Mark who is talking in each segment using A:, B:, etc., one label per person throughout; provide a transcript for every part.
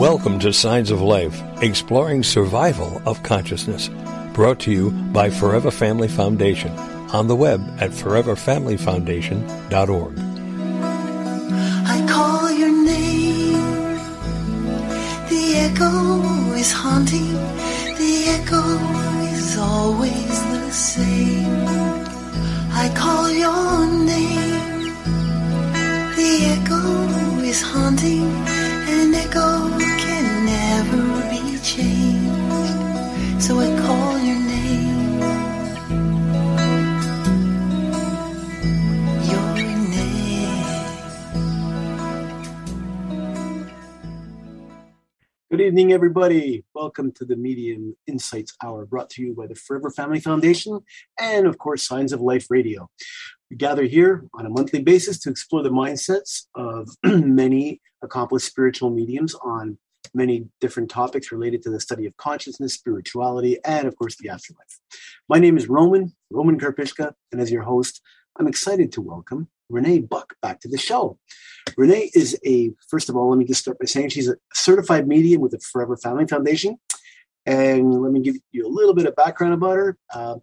A: Welcome to Signs of Life, exploring survival of consciousness. Brought to you by Forever Family Foundation on the web at foreverfamilyfoundation.org.
B: I call your name. The echo is haunting. The echo is always the same. I call your name. The echo is haunting.
C: Evening, everybody. Welcome to the Medium Insights Hour, brought to you by the Forever Family Foundation and, of course, Signs of Life Radio. We gather here on a monthly basis to explore the mindsets of many accomplished spiritual mediums on many different topics related to the study of consciousness, spirituality, and, of course, the afterlife. My name is Roman, Roman Karpishka, and as your host, I'm excited to welcome Renee Buck back to the show. Renee is a, first of all, let me just start by saying she's a certified medium with the Forever Family Foundation. And let me give you a little bit of background about her. Uh,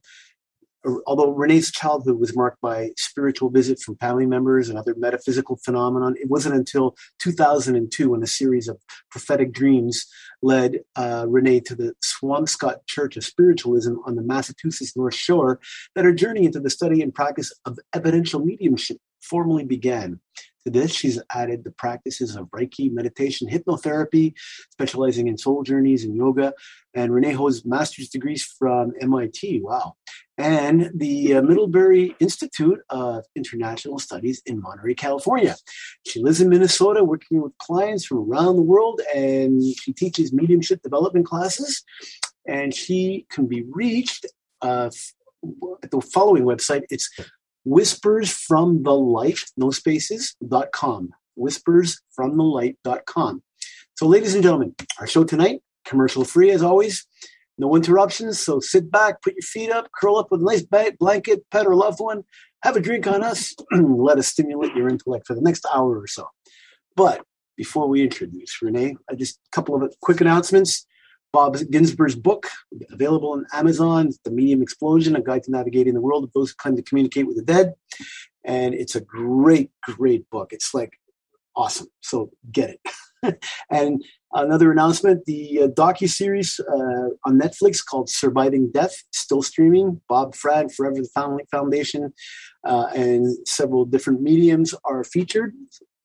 C: although Renee's childhood was marked by spiritual visits from family members and other metaphysical phenomenon, it wasn't until 2002 when a series of prophetic dreams led uh, Renee to the Swampscott Church of Spiritualism on the Massachusetts North Shore that her journey into the study and practice of evidential mediumship formally began. To this, she's added the practices of Reiki, meditation, hypnotherapy, specializing in soul journeys and yoga. And Renee holds master's degrees from MIT. Wow. And the uh, Middlebury Institute of International Studies in Monterey, California. She lives in Minnesota, working with clients from around the world, and she teaches mediumship development classes. And she can be reached uh, at the following website. It's whispers from the light, no spaces, dot com. Whispers from the light dot com. So, ladies and gentlemen, our show tonight, commercial free as always, no interruptions. So, sit back, put your feet up, curl up with a nice blanket, pet or loved one, have a drink on us, let us stimulate your intellect for the next hour or so. But before we introduce Renee, just a couple of quick announcements. Bob Ginsberg's book, available on Amazon, The Medium Explosion, A Guide to Navigating the World of Those Who Claim to Communicate with the Dead. And it's a great, great book. It's like awesome. So get it. and another announcement, the uh, docu-series uh, on Netflix called Surviving Death, still streaming. Bob Frag, Forever the Family Foundation, uh, and several different mediums are featured,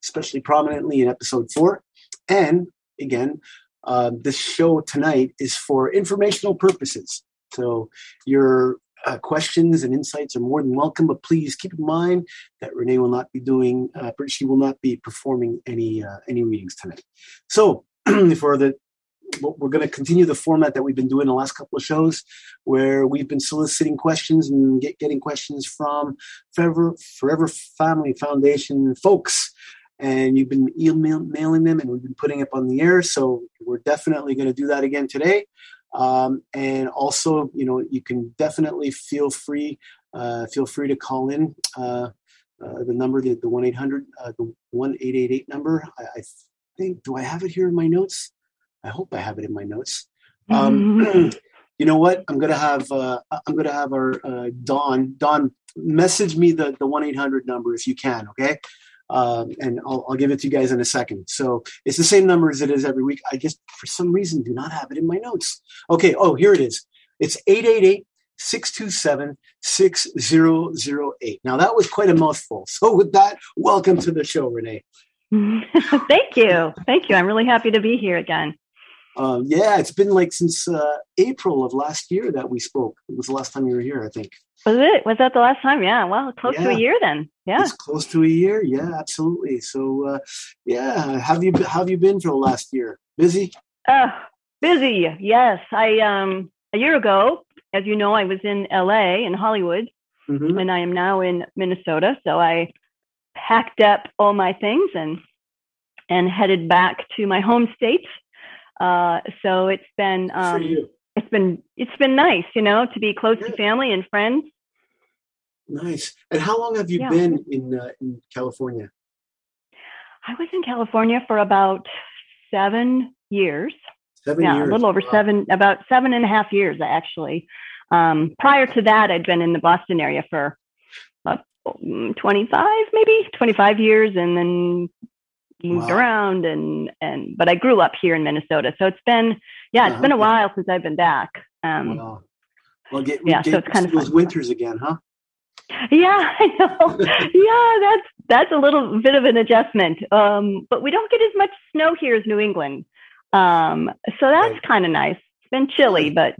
C: especially prominently in episode four. And again, uh, this show tonight is for informational purposes. So your uh, questions and insights are more than welcome, but please keep in mind that Renee will not be doing, uh, she will not be performing any uh, any readings tonight. So for the we're going to continue the format that we've been doing the last couple of shows, where we've been soliciting questions and get, getting questions from Forever Forever Family Foundation folks and you've been emailing them and we've been putting up on the air. So we're definitely going to do that again today. Um, and also, you know, you can definitely feel free, uh, feel free to call in uh, uh, the number, the, the 1-800, uh, the 1-888 number. I, I, think, do I have it here in my notes? I hope I have it in my notes. Um, you know what? I'm gonna have uh, I'm gonna have our uh, Don Dawn message me the the one eight hundred number if you can. Okay, um, and I'll, I'll, give it to you guys in a second. So it's the same number as it is every week. I just, for some reason, do not have it in my notes. Okay. Oh, here it is. It's 888 627 6008. Now, that was quite a mouthful. So, with that, welcome to the show, Renee.
D: Thank you. Thank you. I'm really happy to be here again.
C: Um, yeah, it's been like since uh, April of last year that we spoke. It was the last time you were here, I think.
D: Was it? Was that the last time? Yeah. Well, close yeah. to a year then. Yeah.
C: It's close to a year. Yeah, absolutely. So, uh, yeah, have you have you been for the last year? Busy?
D: Uh, busy. Yes. I um a year ago, as you know, I was in LA in Hollywood, mm-hmm. and I am now in Minnesota. So I packed up all my things and and headed back to my home state uh, so it's been um, it's been it's been nice, you know, to be close yeah. to family and friends.
C: Nice. And how long have you yeah. been in uh, in California?
D: I was in California for about seven years.
C: Seven
D: yeah,
C: years.
D: a little over
C: Wow.
D: seven, about seven and a half years actually. Um, prior to that, I'd been in the Boston area for about mm, 25, maybe 25 years, and then moved
C: Wow.
D: around and and. But I grew up here in Minnesota, so it's been yeah, it's
C: Uh-huh.
D: been a while since I've been back. Um,
C: Wow. Well, get,
D: yeah,
C: get
D: so it's kind of
C: those
D: fun.
C: winters again, huh?
D: Yeah, I know. yeah, that's that's a little bit of an adjustment. Um, but we don't get as much snow here as New England. Um, so that's
C: Right.
D: kind of nice. It's been chilly, but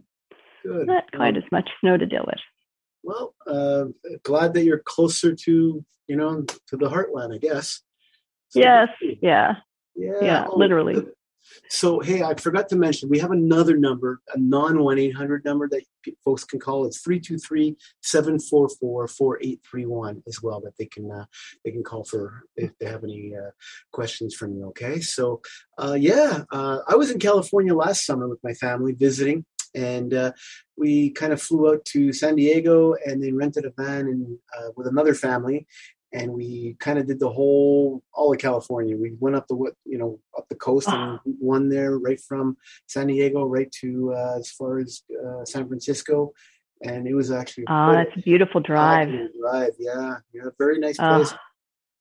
C: Good.
D: not quite as much snow to deal with.
C: Well, uh, glad that you're closer to you know to the heartland, I guess.
D: Yes, yeah.
C: Yeah.
D: yeah, literally.
C: So hey, I forgot to mention we have another number, a non one eight hundred number that folks can call. It's 323-744-4831 as well that they can uh, they can call for if they have any uh, questions from you. Okay, so uh, yeah, uh, I was in California last summer with my family visiting, and uh, we kind of flew out to San Diego and then rented a van and uh, with another family and we kind of did the whole all of California. We went up the you know up the coast and one there right from San Diego right to uh, as far as uh, San Francisco, and it was actually
D: Oh, that's a beautiful drive.
C: drive. Yeah, yeah, very nice
D: Oh.
C: place.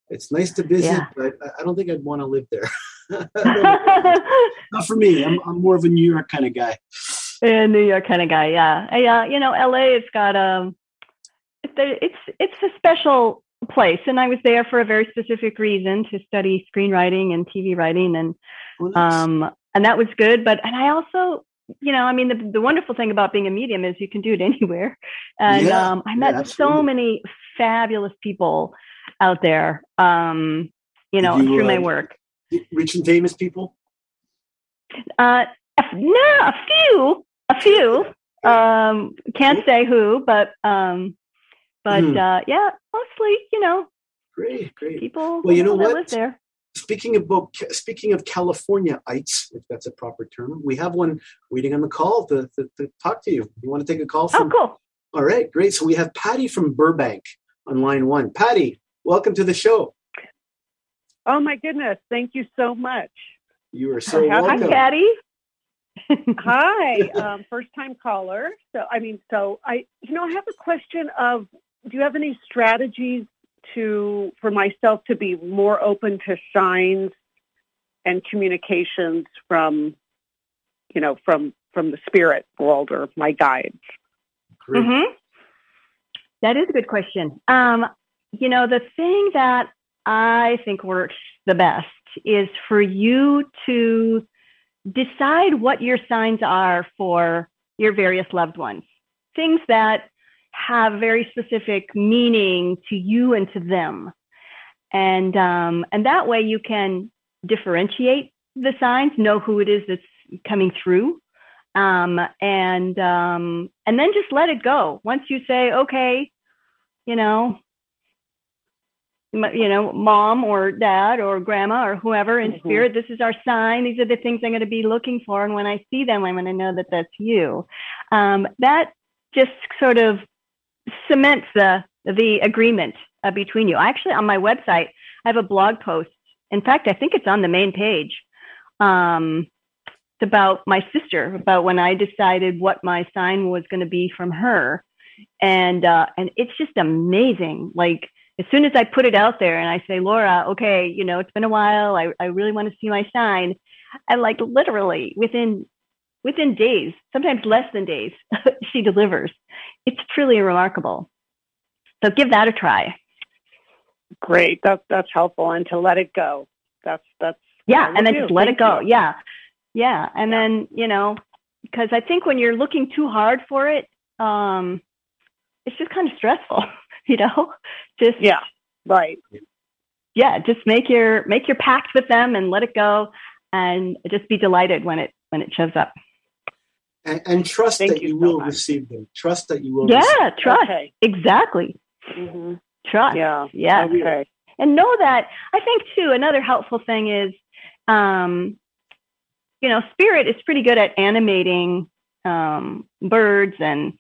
C: It's nice to visit,
D: Yeah.
C: but I- don't think I'd want to live there. Not for me. I'm, I'm more of a New York kind of guy.
D: a New York kind of guy, yeah. Uh, you know, LA It's got um, it's it's it's a special place, and I was there for a very specific reason to study screenwriting and TV writing, and um, and that was good. But and I also, you know, I mean, the the wonderful thing about being a medium is you can do it anywhere, and
C: Yeah,
D: um, I
C: yeah,
D: met so many fabulous people out there, um, you know,
C: you,
D: through my
C: uh,
D: work.
C: Rich and famous people.
D: Uh, no, a few, a few. Um, can't say who, but um, but
C: Hmm.
D: uh, yeah, mostly, you know,
C: Great, great.
D: people.
C: Well, you know
D: that
C: what?
D: live there.
C: Speaking about speaking of Californiaites, if that's a proper term, we have one waiting on the call to, to, to talk to you. You want to take a call
D: Oh, cool.
C: All right, great. So we have Patty from Burbank on line one. Patty, welcome to the show.
E: Oh my goodness! Thank you so much.
C: You are so
E: Hi,
D: Hi,
C: welcome.
D: Patty.
E: Hi, um, first time caller. So I mean, so I, you know, I have a question of, do you have any strategies to for myself to be more open to signs and communications from, you know, from from the spirit world or my guides?
C: Great.
D: hmm That is a good question. Um, you know, the thing that I think works the best is for you to decide what your signs are for your various loved ones. Things that have very specific meaning to you and to them. And um, and that way you can differentiate the signs, know who it is that's coming through, um, and um, and then just let it go. Once you say, okay, you know, you know, mom or dad or grandma or whoever in
E: Mhm.
D: spirit, this is our sign. These are the things I'm going to be looking for, and when I see them, I'm going to know that that's you. Um, that just sort of cements the the agreement uh, between you. Actually, on my website, I have a blog post. In fact, I think it's on the main page. Um, it's about my sister, about when I decided what my sign was going to be from her, and uh, and it's just amazing. Like as soon as I put it out there and I say, Laura, okay, you know, it's been a while. I, I really want to see my sign. And like literally within within days, sometimes less than days, she delivers. It's truly remarkable. So give that a try.
E: Great, that's that's helpful, and to let it go. That's that's
D: Yeah, and then
E: do.
D: just let
E: Thank
D: it go.
E: you.
D: Yeah. Yeah. And
E: Yeah.
D: then, you know, because I think when you're looking too hard for it, um, it's just kind of stressful, you know? Just
E: yeah, right.
D: yeah, just make your make your pact with them and let it go and just be delighted when it when it shows up.
C: And, and trust
E: Thank
C: that
E: you
C: you,
E: so
C: will
E: much.
C: receive them. Trust that you will. receive
D: Yeah, trust.
E: Okay.
D: Exactly.
E: hmm
D: Trust.
E: Yeah.
D: Yeah.
E: Okay.
D: and know that i think too another helpful thing is um you know spirit is pretty good at animating um birds and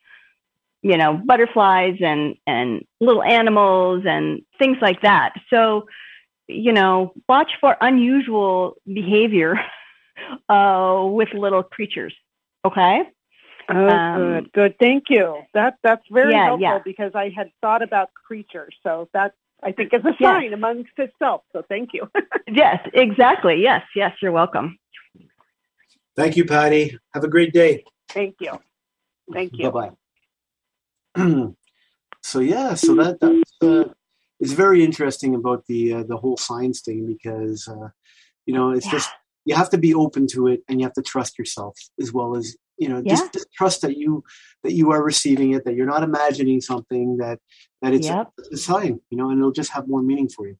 D: you know butterflies and and little animals and things like that so you know watch for unusual behavior uh, with little creatures. Okay.
E: Oh, um, good, good. Thank you. That that's very yeah, helpful yeah. because I had thought about creatures, so that I think is a sign yes. amongst itself. So thank you.
D: yes, exactly. Yes, yes. You're welcome.
C: Thank you, Patty. Have a great day.
E: Thank you. Thank you.
C: Bye bye. so yeah, so that that's uh, is very interesting about the uh, the whole science thing because uh, you know it's yeah. just you have to be open to it and you have to trust yourself as well as you know yeah. just, just, trust that you that you are receiving it that you're not imagining something that that it's yep. a, a, sign you know and it'll just have more meaning for you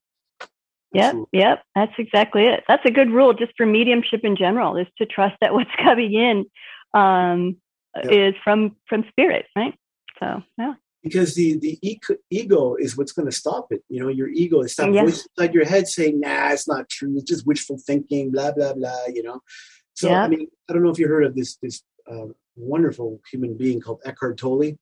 D: yep yep that's exactly it that's a good rule just for mediumship in general is to trust that what's coming in um, yep. is from from spirit right so yeah
C: because the the ego is what's going to stop it. You know, your ego is that voice inside your head saying, "Nah, it's not true. It's just wishful thinking." Blah blah blah. You know. So yeah. I mean, I don't know if you heard of this this uh, wonderful human being called Eckhart Tolle.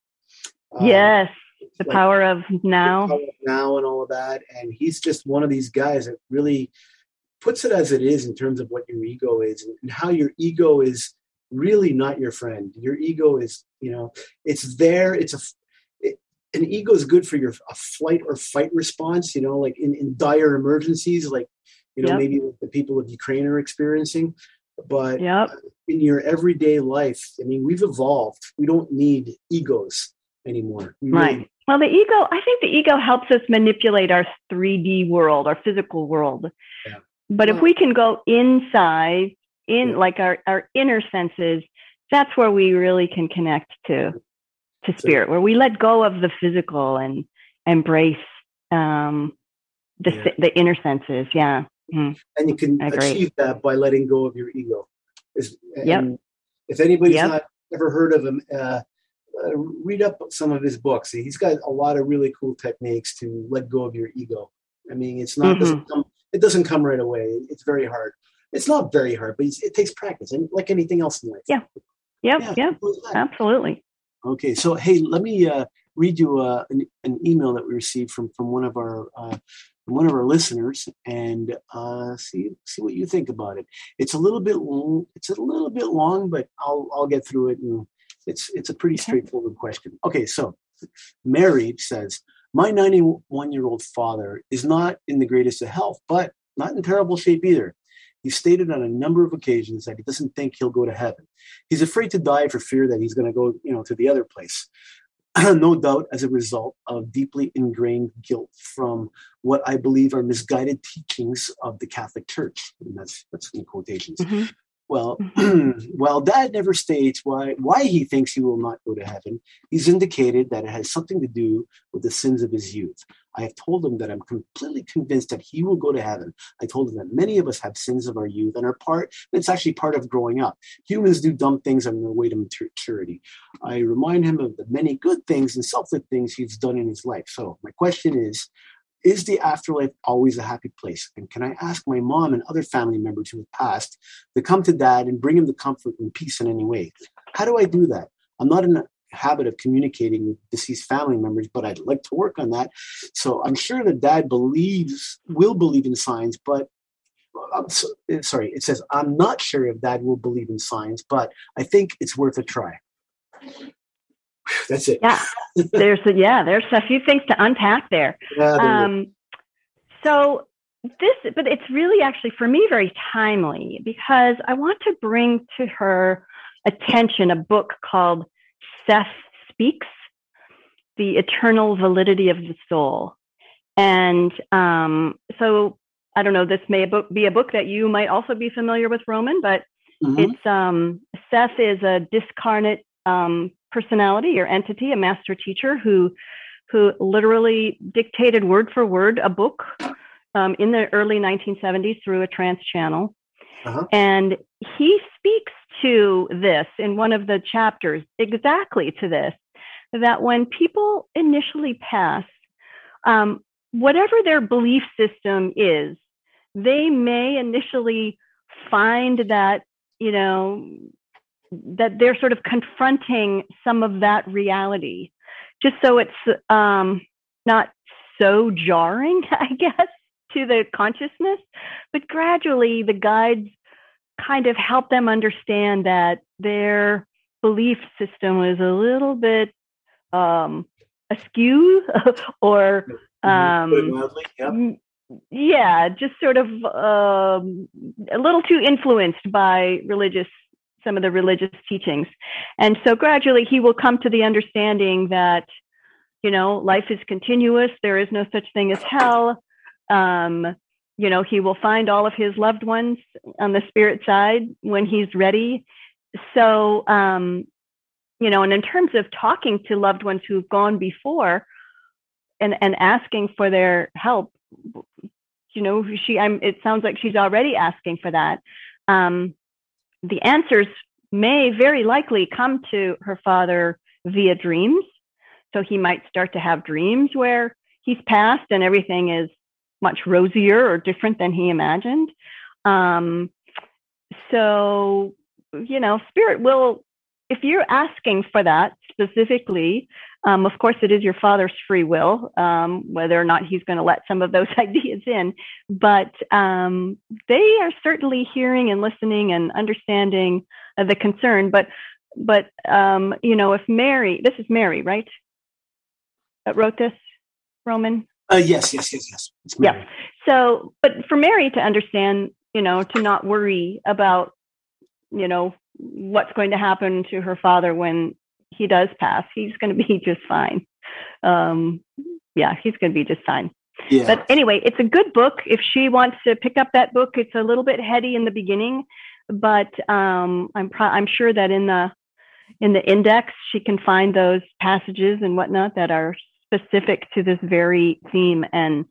D: Um, yes, the like, power of now. Power of
C: now and all of that, and he's just one of these guys that really puts it as it is in terms of what your ego is and how your ego is really not your friend. Your ego is, you know, it's there. It's a an ego is good for your a flight or fight response you know like in, in dire emergencies like you know yep. maybe the people of ukraine are experiencing but yep. in your everyday life i mean we've evolved we don't need egos anymore
D: we right really, well the ego i think the ego helps us manipulate our 3d world our physical world yeah. but well, if we can go inside in yeah. like our, our inner senses that's where we really can connect to to spirit, so, where we let go of the physical and embrace um, the yeah. the inner senses. Yeah,
C: mm. and you can achieve that by letting go of your ego. yep. If anybody's yep. not ever heard of him, uh, uh, read up some of his books. He's got a lot of really cool techniques to let go of your ego. I mean, it's not mm-hmm. doesn't come, it doesn't come right away. It's very hard. It's not very hard, but it takes practice, and like anything else in life.
D: Yeah. Yep. Yeah. Yep. Absolutely.
C: Okay, so hey, let me uh, read you uh, an, an, email that we received from from one of our uh, from one of our listeners, and uh, see see what you think about it. It's a little bit long. It's a little bit long, but I'll I'll get through it, and it's it's a pretty straightforward question. Okay, so Mary says, my 91 year old father is not in the greatest of health, but not in terrible shape either. He's stated on a number of occasions that he doesn't think he'll go to heaven. He's afraid to die for fear that he's going to go, you know, to the other place. no doubt as a result of deeply ingrained guilt from what I believe are misguided teachings of the Catholic Church. And that's that's in quotations. Mm-hmm. Well, mm-hmm. while Dad never states why why he thinks he will not go to heaven, he's indicated that it has something to do with the sins of his youth. I have told him that I'm completely convinced that he will go to heaven. I told him that many of us have sins of our youth and are part, it's actually part of growing up. Humans do dumb things on their way to maturity. I remind him of the many good things and selfless things he's done in his life. So my question is, is the afterlife always a happy place? And can I ask my mom and other family members who have passed to come to dad and bring him the comfort and peace in any way? How do I do that? I'm not in a habit of communicating with deceased family members, but I'd like to work on that. So I'm sure that dad believes, will believe in signs, but I'm so, eh, sorry, it says, I'm not sure if dad will believe in signs, but I think it's worth a try. That's it.
D: Yeah. there's a, yeah, there's a few things to unpack there. Yeah, um, so this, but it's really actually for me very timely because I want to bring to her attention a book called Seth Speaks, The Eternal Validity of the Soul. And um, so I don't know, this may be a book that you might also be familiar with, Roman, but mm-hmm. it's um, Seth is a discarnate um, personality or entity, a master teacher who who literally dictated word for word a book um, in the early 1970s through a trance channel. Uh-huh. And he speaks to this in one of the chapters, exactly to this, that when people initially pass, um, whatever their belief system is, they may initially find that, you know, that they're sort of confronting some of that reality, just so it's um, not so jarring, I guess, to the consciousness. But gradually, the guides kind of help them understand that their belief system is a little bit um, askew or
C: Mm-hmm. um, yep.
D: yeah, just sort of um, a little too influenced by religious some of the religious teachings, and so gradually he will come to the understanding that you know life is continuous. There is no such thing as hell. Um, you know, he will find all of his loved ones on the spirit side when he's ready. So, um, you know, and in terms of talking to loved ones who've gone before, and and asking for their help you know she i'm it sounds like she's already asking for that um, the answers may very likely come to her father via dreams. So he might start to have dreams where he's passed and everything is much rosier or different than he imagined. Um, so you know spirit will if you're asking for that specifically um, of course, it is your father's free will um, whether or not he's going to let some of those ideas in, but um, they are certainly hearing and listening and understanding uh, the concern. But, but um, you know, if Mary, this is Mary, right? That wrote this, Roman.
C: Uh, yes, yes, yes, yes.
D: Yeah. So, but for Mary to understand, you know, to not worry about, you know, what's going to happen to her father when he does pass, he's going to be just fine. Um, yeah, he's going to be just fine. Yeah. But anyway, it's a good book. If she wants to pick up that book, it's a little bit heady in the beginning, but um, I'm pro- I'm sure that in the in the index she can find those passages and whatnot that are specific to this very theme and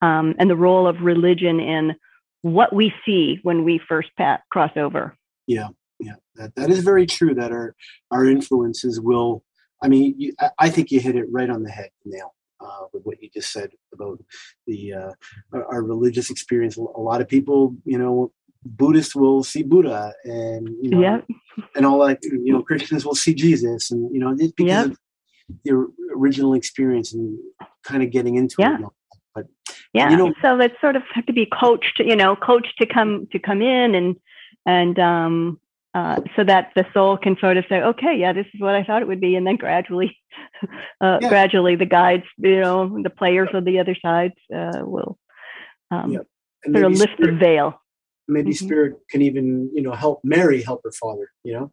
D: um, and the role of religion in what we see when we first cross over.
C: Yeah, yeah, that, that is very true. That our our influences will. I mean, you, I think you hit it right on the head, nail, uh, with what you just said about the uh, our religious experience. A lot of people, you know, Buddhists will see Buddha, and you know,
D: yep.
C: and all that. You know, Christians will see Jesus, and you know, it's because yep. of your original experience and kind of getting into
D: yeah.
C: it. But
D: yeah,
C: you know,
D: so it's sort of have to be coached, you know, coached to come to come in and and um uh, so that the soul can sort of say, okay, yeah, this is what I thought it would be, and then gradually, uh, yeah. gradually, the guides, you know, the players on the other sides uh, will um, sort of lift spirit, the veil.
C: Maybe mm-hmm. spirit can even, you know, help Mary help her father. You know,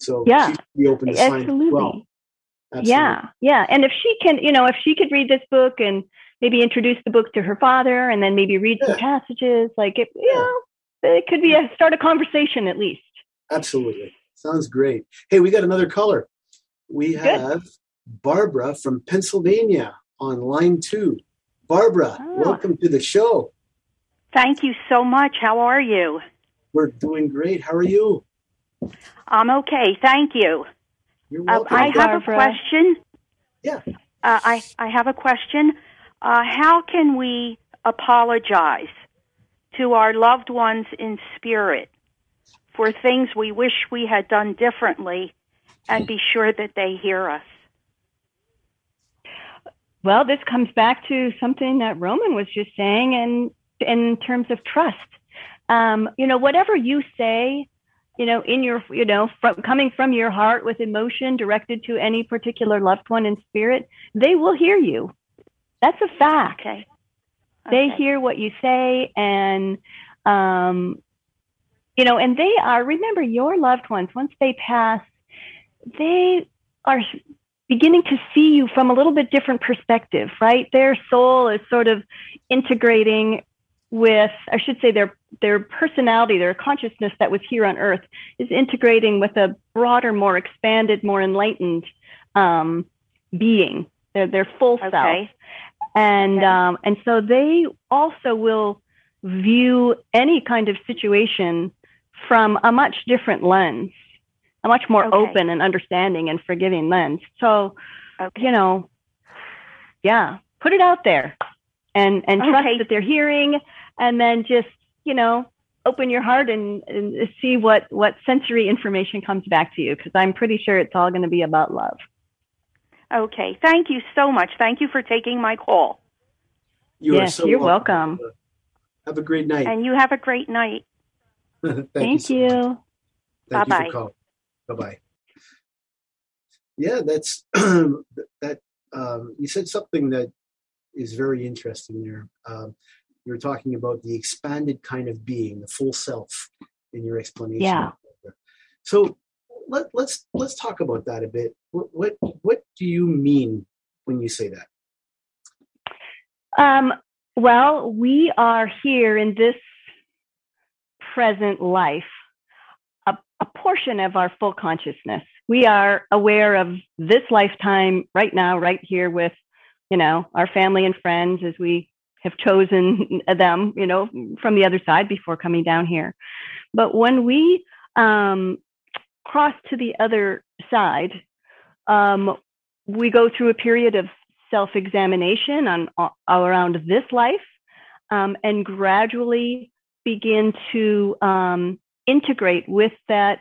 C: so
D: yeah,
C: be open to
D: absolutely.
C: Well.
D: absolutely. Yeah, yeah, and if she can, you know, if she could read this book and maybe introduce the book to her father, and then maybe read yeah. some passages, like it, you know, it could be a start a conversation at least.
C: Absolutely. Sounds great. Hey, we got another caller. We have Good. Barbara from Pennsylvania on line two. Barbara, oh. welcome to the show.
F: Thank you so much. How are you?
C: We're doing great. How are you?
F: I'm okay. Thank you.
C: You're welcome.
F: Uh, I have Barbara. a question.
C: Yeah.
F: Uh, I, I have a question. Uh, how can we apologize to our loved ones in spirit for things we wish we had done differently and be sure that they hear us.
D: Well, this comes back to something that Roman was just saying in, in terms of trust. Um, you know, whatever you say, you know, in your, you know, from, coming from your heart with emotion directed to any particular loved one in spirit, they will hear you. That's a fact.
F: Okay.
D: They hear what you say, and um, you know, and they are, remember your loved ones, once they pass, they are beginning to see you from a little bit different perspective, right? Their soul is sort of integrating with, I should say, their their personality, their consciousness that was here on Earth is integrating with a broader, more expanded, more enlightened um, being, their their full
F: okay.
D: self, and
F: okay.
D: um, and so they also will view any kind of situation from a much different lens, a much more
F: okay.
D: open and understanding and forgiving lens. So,
F: okay.
D: you know, yeah, put it out there and and
F: okay.
D: trust that they're hearing, and then just you know open your heart and, and see what what sensory information comes back to you because I'm pretty sure it's all going to be about love.
F: Okay, thank you so much. Thank you for taking my call.
C: You
D: yes,
C: so
D: you're
C: welcome.
D: welcome.
C: Have a great night.
F: And you have a great night.
C: Thank,
D: Thank
C: you.
D: you.
C: So
F: bye
C: bye. Bye bye. Yeah, that's that. Um, you said something that is very interesting there. Um, you were talking about the expanded kind of being, the full self, in your explanation.
D: Yeah.
C: So let, let's let's talk about that a bit. What what what do you mean when you say that?
D: Um, well, we are here in this present life, a, a portion of our full consciousness. We are aware of this lifetime right now, right here with, you know, our family and friends as we have chosen them, you know, from the other side before coming down here. But when we um, cross to the other side, um, we go through a period of self-examination on all around this life um, and gradually begin to um, integrate with that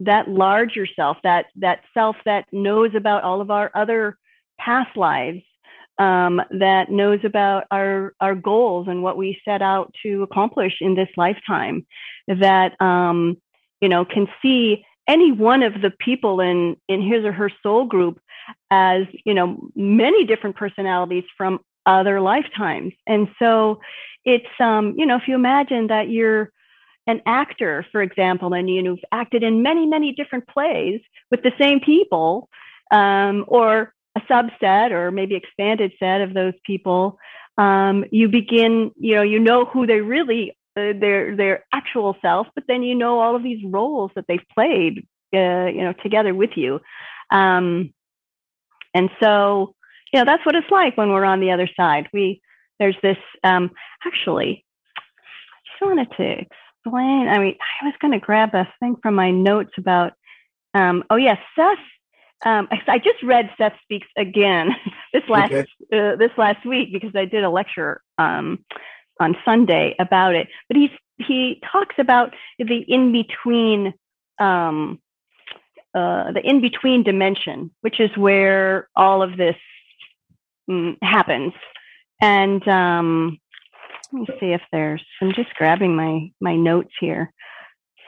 D: that larger self that that self that knows about all of our other past lives um, that knows about our our goals and what we set out to accomplish in this lifetime that um, you know can see any one of the people in in his or her soul group as you know many different personalities from other lifetimes. And so it's um you know if you imagine that you're an actor for example and you've acted in many many different plays with the same people um, or a subset or maybe expanded set of those people um, you begin you know you know who they really uh, their their actual self but then you know all of these roles that they've played uh, you know together with you um, and so, you know, that's what it's like when we're on the other side. We there's this um, actually. I just wanted to explain. I mean, I was going to grab a thing from my notes about. Um, oh yes, yeah, Seth. Um, I just read Seth speaks again this last okay. uh, this last week because I did a lecture um, on Sunday about it. But he's he talks about the in between um, uh, the in between dimension, which is where all of this mm, happens. And um, let me see if there's. I'm just grabbing my my notes here.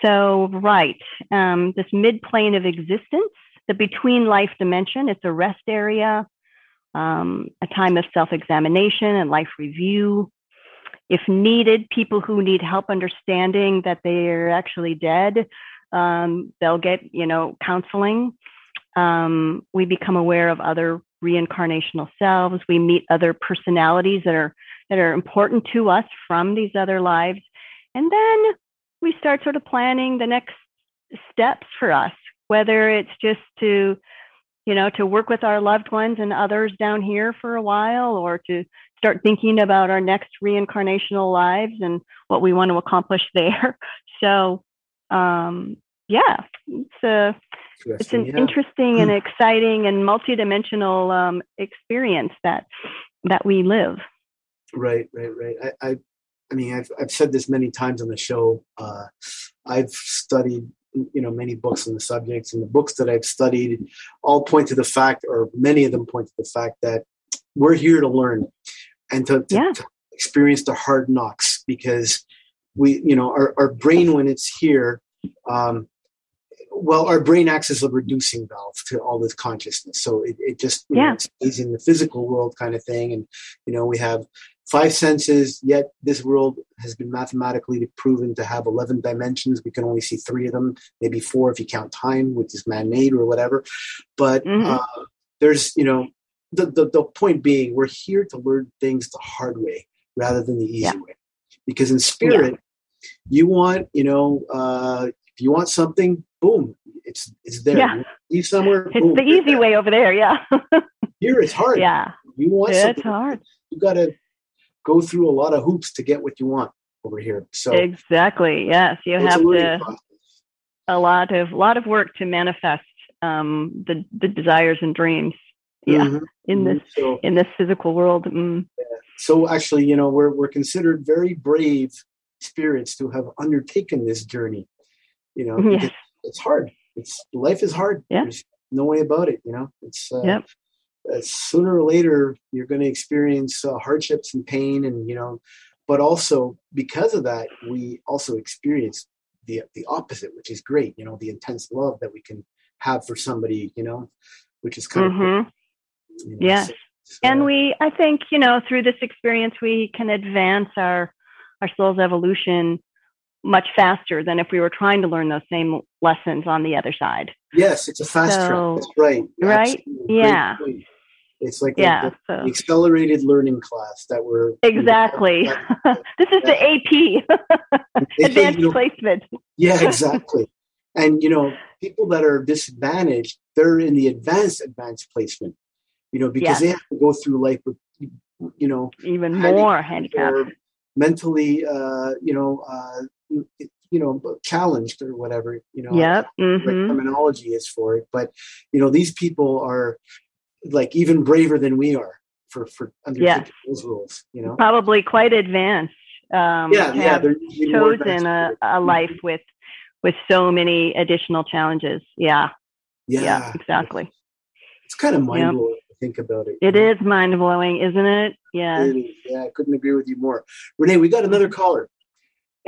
D: So right, um, this mid plane of existence, the between life dimension. It's a rest area, um, a time of self examination and life review. If needed, people who need help understanding that they're actually dead um, they'll get, you know, counseling. Um, we become aware of other reincarnational selves. We meet other personalities that are that are important to us from these other lives, and then we start sort of planning the next steps for us. Whether it's just to, you know, to work with our loved ones and others down here for a while, or to start thinking about our next reincarnational lives and what we want to accomplish there. So um, yeah, it's a it's an yeah. interesting and exciting and multidimensional um, experience that that we live.
C: Right, right, right. I, I, I mean, I've I've said this many times on the show. Uh, I've studied you know many books on the subjects, and the books that I've studied all point to the fact, or many of them point to the fact that we're here to learn and to, to,
D: yeah.
C: to experience the hard knocks because we you know our, our brain when it's here um, well our brain acts as a reducing valve to all this consciousness so it, it just
D: yeah.
C: know, stays in the physical world kind of thing and you know we have five senses yet this world has been mathematically proven to have 11 dimensions we can only see three of them maybe four if you count time which is man-made or whatever but mm-hmm. uh, there's you know the, the, the point being we're here to learn things the hard way rather than the easy
D: yeah.
C: way because in spirit you want you know uh, if you want something boom it's it's there
D: yeah.
C: you somewhere
D: it's
C: boom,
D: the easy way over there yeah
C: here it's hard
D: yeah
C: you want
D: it's
C: something
D: hard
C: you got to go through a lot of hoops to get what you want over here so
D: exactly yes you have to process. a lot of lot of work to manifest um, the the desires and dreams yeah mm-hmm. in this so, in this physical world mm.
C: yeah. so actually you know we're we're considered very brave spirits to have undertaken this journey you know it's hard it's life is hard
D: yeah.
C: there's no way about it you know it's uh,
D: yep.
C: uh, sooner or later you're going to experience uh, hardships and pain and you know but also because of that we also experience the the opposite, which is great. You know, the intense love that we can have for somebody. You know, which is kind
D: mm-hmm.
C: of
D: you know, yes. So, so, and we, I think, you know, through this experience, we can advance our our soul's evolution much faster than if we were trying to learn those same lessons on the other side.
C: Yes, it's a fast so, track. That's right.
D: Right? Yeah.
C: It's like yeah, a, so. accelerated learning class that we're
D: exactly. this is the AP, advanced you know, placement.
C: yeah, exactly. And you know, people that are disadvantaged, they're in the advanced advanced placement. You know, because yes. they have to go through life with, you know,
D: even more handicap,
C: mentally, uh, you know, uh, you know challenged or whatever you know
D: yep. mm-hmm.
C: terminology is for it but you know these people are like even braver than we are for for yeah. those rules you know
D: probably quite advanced um
C: yeah yeah they're
D: chosen a, a mm-hmm. life with with so many additional challenges yeah
C: yeah,
D: yeah exactly
C: it's kind of mind blowing yep. to think about it
D: It know? is mind blowing isn't it yeah
C: it yeah i couldn't agree with you more renee we got another caller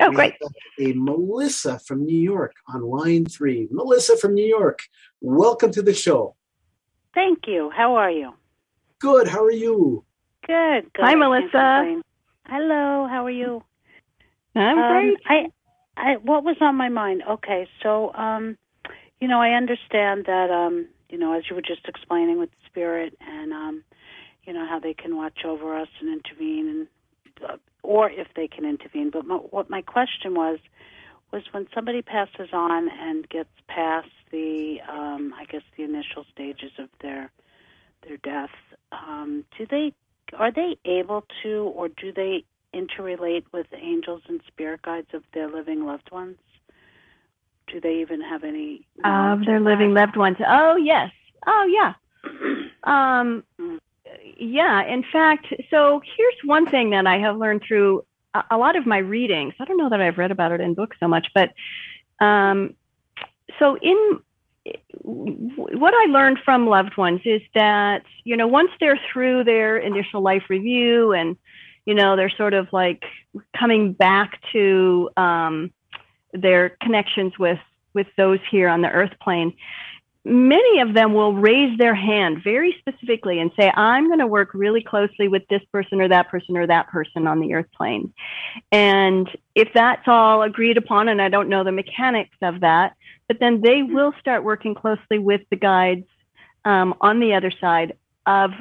D: Oh, we great.
C: A Melissa from New York on line three. Melissa from New York, welcome to the show.
G: Thank you. How are you?
C: Good. How are you?
G: Good. good.
D: Hi, Melissa.
G: Hello. How are you?
D: I'm um, great.
G: I, I, what was on my mind? Okay, so, um, you know, I understand that, um, you know, as you were just explaining with spirit, and, um, you know, how they can watch over us and intervene, and uh, or if they can intervene. But my, what my question was was when somebody passes on and gets past the, um, I guess, the initial stages of their their death, um, do they are they able to, or do they interrelate with angels and spirit guides of their living loved ones? Do they even have any
D: of their living loved ones? Oh yes. Oh yeah. um, mm. Yeah. In fact, so here's one thing that I have learned through a lot of my readings, I don't know that I've read about it in books so much, but um, so in what I learned from loved ones is that, you know, once they're through their initial life review and, you know, they're sort of like coming back to um, their connections with with those here on the earth plane, many of them will raise their hand very specifically and say, I'm going to work really closely with this person or that person or that person on the earth plane. And if that's all agreed upon, and I don't know the mechanics of that, but then they will start working closely with the guides um, on the other side of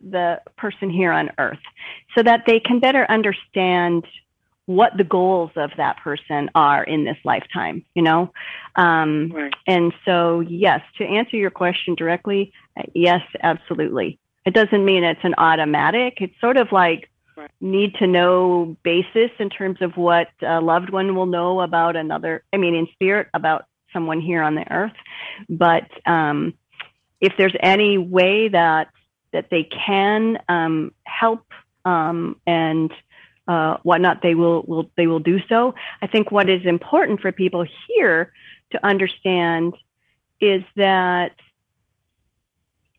D: the person here on earth so that they can better understand what the goals of that person are in this lifetime, you know? Um, right. And so, yes, to answer your question directly, yes, absolutely. It doesn't mean it's an automatic. It's sort of like right. need to know basis in terms of what a loved one will know about another, I mean, in spirit, about someone here on the earth. But um, if there's any way that that they can um, help um, and uh, whatnot, they will, will they will do so. I think what is important for people here to understand is that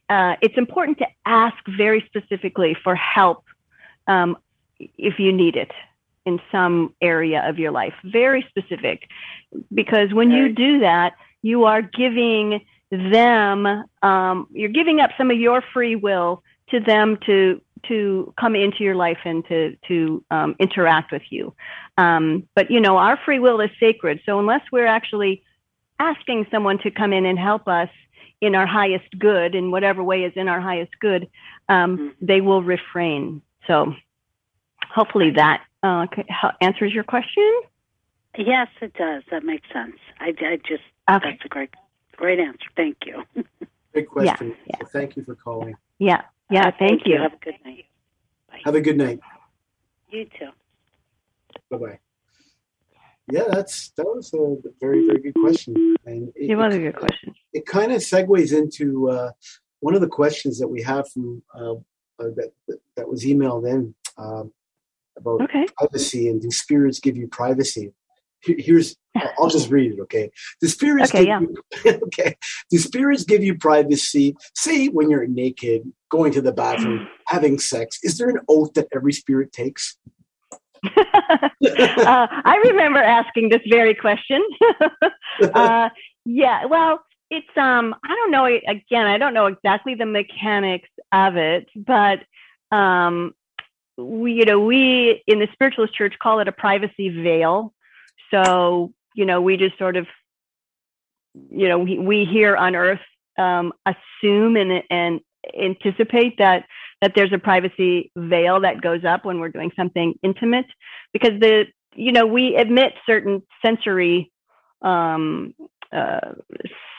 D: uh, it's important to ask very specifically for help um, if you need it in some area of your life, very specific, because when you do that, you are giving them, um, you're giving up some of your free will to them to to come into your life and to to um, interact with you. Um, but you know, our free will is sacred. So unless we're actually asking someone to come in and help us in our highest good, in whatever way is in our highest good, um, mm-hmm. they will refrain. So hopefully that uh, answers your question.
G: Yes, it does. That makes sense. I, I just okay. that's a great great answer. Thank you.
C: Great question. Yeah, yeah. thank you for calling.
D: Yeah. Yeah, thank, thank you.
G: you. Have a good night.
C: Bye. Have a good night.
G: You too.
C: Bye bye. Yeah, that's that was a very very good question,
D: and it, it was a good question.
C: It, it kind of segues into uh, one of the questions that we have from uh, uh, that, that, that was emailed in um, about
D: okay.
C: privacy and do spirits give you privacy? here's I'll just read it, okay? The spirits
D: okay,
C: give yeah. you, okay. The spirits give you privacy. Say when you're naked, going to the bathroom, having sex. Is there an oath that every spirit takes?
D: uh, I remember asking this very question. uh, yeah, well, it's um, I don't know. Again, I don't know exactly the mechanics of it, but um, we, you know, we in the spiritualist church call it a privacy veil. So, you know, we just sort of, you know, we, we here on Earth um, assume and and anticipate that that there's a privacy veil that goes up when we're doing something intimate because the you know we emit certain sensory um, uh,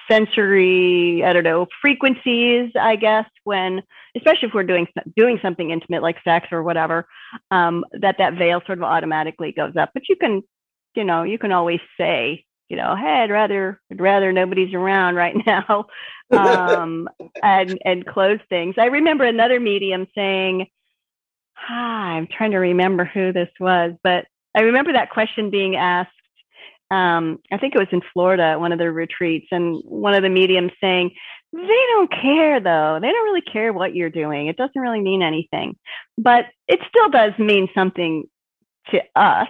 D: sensory i don't know frequencies i guess when especially if we're doing doing something intimate like sex or whatever um, that that veil sort of automatically goes up. But you can you know you can always say you know, hey, I'd rather I'd rather nobody's around right now, um, and and close things. I remember another medium saying, "Hi, I'm trying to remember who this was, but I remember that question being asked. Um, I think it was in Florida at one of the retreats, and one of the mediums saying, "They don't care, though. They don't really care what you're doing. It doesn't really mean anything, but it still does mean something to us."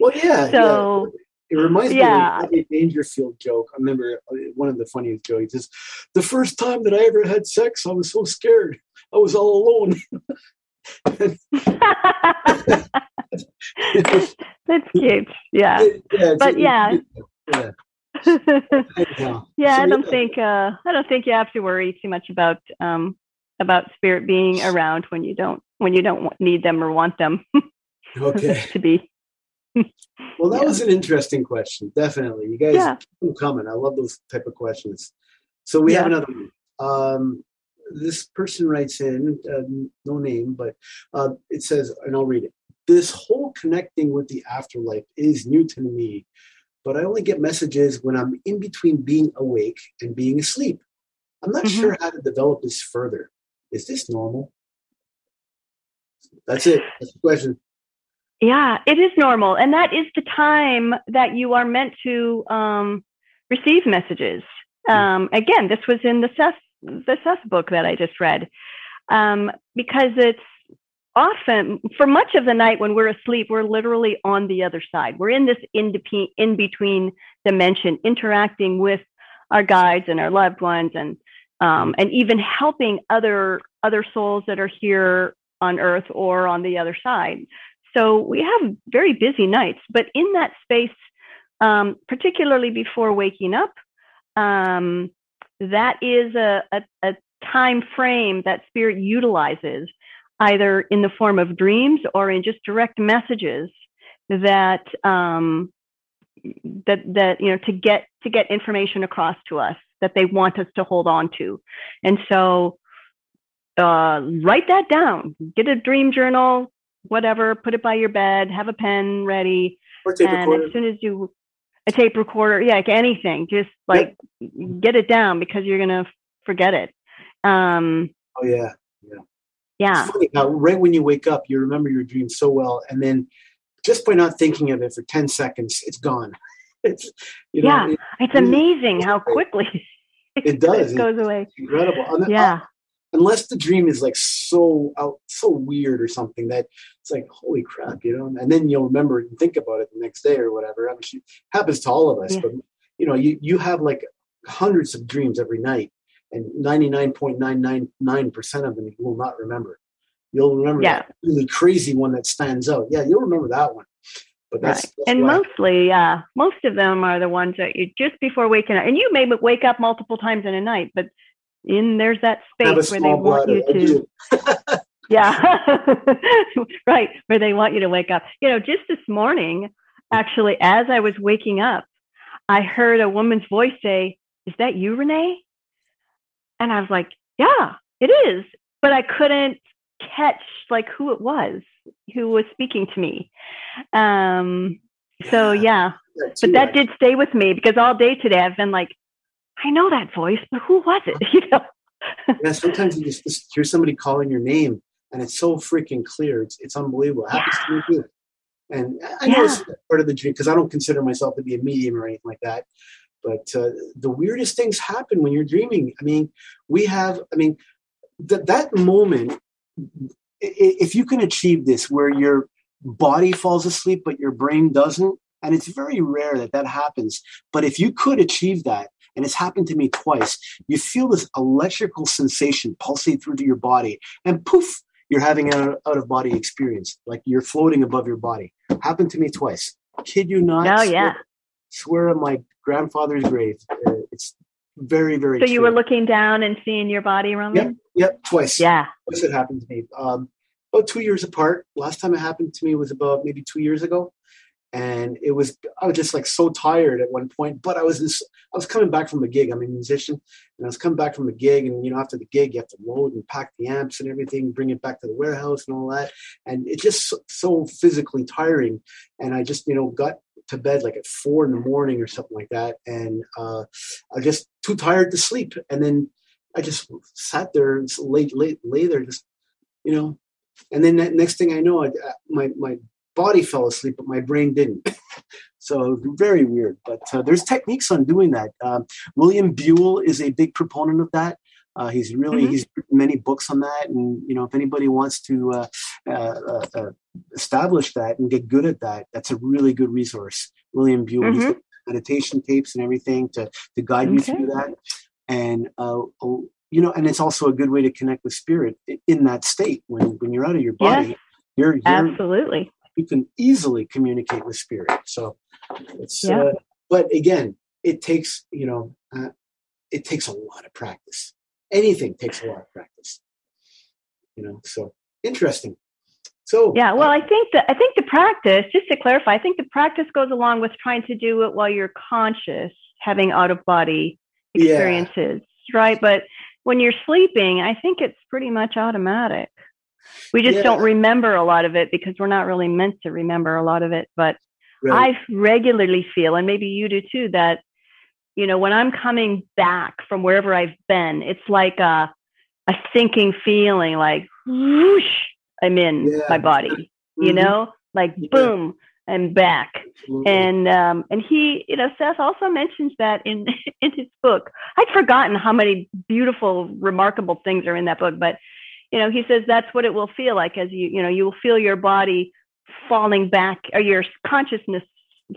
C: Well, yeah.
D: so.
C: Yeah it reminds yeah. me of a Dangerfield joke. I remember uh, one of the funniest jokes is the first time that I ever had sex, I was so scared. I was all alone.
D: That's cute. Yeah. yeah but yeah. Yeah. yeah, I don't think uh, I don't think you have to worry too much about um, about spirit being around when you don't when you don't need them or want them.
C: okay.
D: to be
C: well, that yeah. was an interesting question. Definitely, you guys yeah. keep coming. I love those type of questions. So we yeah. have another one. Um, this person writes in, uh, no name, but uh, it says, and I'll read it. This whole connecting with the afterlife is new to me, but I only get messages when I'm in between being awake and being asleep. I'm not mm-hmm. sure how to develop this further. Is this normal? That's it. That's the question.
D: Yeah, it is normal. And that is the time that you are meant to um, receive messages. Hmm. Um, again, this was in the Seth, the Seth book that I just read. Um, because it's often, for much of the night when we're asleep, we're literally on the other side. We're in this in, in between dimension, interacting with our guides and our loved ones and um, and even helping other other souls that are here on earth or on the other side. So we have very busy nights, but in that space, um, particularly before waking up, um, that is a, a, a time frame that spirit utilizes either in the form of dreams or in just direct messages that um, that that you know to get to get information across to us that they want us to hold on to. And so uh, write that down. Get a dream journal whatever, put it by your bed, have a pen ready. and recorder. as soon as you a tape recorder, yeah, like anything, just like yep. get it down because you're gonna forget it. Um,
C: oh yeah, yeah,
D: yeah.
C: Funny how right when you wake up, you remember your dream so well, and then just by not thinking of it for ten seconds, it's gone.
D: It's you know, yeah, it, it's amazing how quickly
C: it does.
D: it goes away.
C: It's incredible.
D: Yeah
C: unless the dream is like so out so weird or something that it's like holy crap you know and then you'll remember and think about it the next day or whatever I mean, it happens to all of us yeah. but you know you you have like hundreds of dreams every night and 99.999% of them you will not remember you'll remember yeah. that really crazy one that stands out yeah you'll remember that one
D: but that's, right. that's and mostly uh most of them are the ones that you just before waking up and you may wake up multiple times in a night but in there's that space where they want you to yeah. Right where they want you to wake up. You know just this morning actually as i was waking up i heard a woman's voice say is that you renee? And i was like yeah it is. But i couldn't catch like who it was who was speaking to me. Um so yeah. but that did stay with me because all day today i've been like I know that voice, but who was it? You know.
C: yeah, sometimes you just, just, hear somebody calling your name, and it's so freaking clear. It's it's unbelievable. It happens yeah. to me too. And I know yeah. it's part of the dream because I don't consider myself to be a medium or anything like that. But uh, the weirdest things happen when you're dreaming. I mean, we have. I mean, that that moment. If you can achieve this, where you're body falls asleep, but your brain doesn't. And it's very rare that that happens. But if you could achieve that, and it's happened to me twice, you feel this electrical sensation pulsing through to your body, and poof, you're having an out of body experience, like you're floating above your body. Happened to me twice. Kid you not?
D: Oh, yeah.
C: Swear, on my grandfather's grave. Uh, it's very, very.
D: So you were looking down and seeing your body, Roman?
C: Yep, yep, twice.
D: Yeah.
C: Twice it happened to me. Um, about two years apart. Last time it happened to me was about maybe two years ago and it was I was just like so tired at one point. But I was this I was coming back from a gig. I'm a musician, and I was coming back from a gig, and you know after the gig you have to load and pack the amps and everything, bring it back to the warehouse and all that, and it's just so, so physically tiring. And I just you know got to bed like at four in the morning or something like that, and uh, I was just too tired to sleep, and then I just sat there and lay lay lay there just you know and then next thing I know, I, my my body fell asleep, but my brain didn't. so very weird. But uh, there's techniques on doing that. Um, William Buell is a big proponent of that. Uh, he's really mm-hmm. he's written many books on that, and you know if anybody wants to uh, uh, uh, uh establish that and get good at that, that's a really good resource. William Buell, mm-hmm. meditation tapes and everything to to guide okay. you through that, and oh, you know, and it's also a good way to connect with spirit in that state when when you're out of your body.
D: Yes.
C: You're, you're,
D: absolutely
C: you can easily communicate with spirit. So it's, yeah. uh, but again, it takes, you know, uh, it takes a lot of practice. Anything takes a lot of practice, you know, so interesting. So
D: yeah, well, I think that I think the practice, just to clarify, I think the practice goes along with trying to do it while you're conscious, having out of body experiences, yeah. right? But when you're sleeping, I think it's pretty much automatic. We just yeah. don't remember a lot of it because we're not really meant to remember a lot of it. But right. I regularly feel, and maybe you do too, that you know when I'm coming back from wherever I've been, it's like a a sinking feeling, like whoosh, I'm in yeah. my body. Mm-hmm. You know, like yeah. boom, I'm back. Absolutely. And um, and he, you know, Seth also mentions that in in his book. I'd forgotten how many beautiful, remarkable things are in that book, but you know, he says that's what it will feel like as you, you know, you will feel your body falling back or your consciousness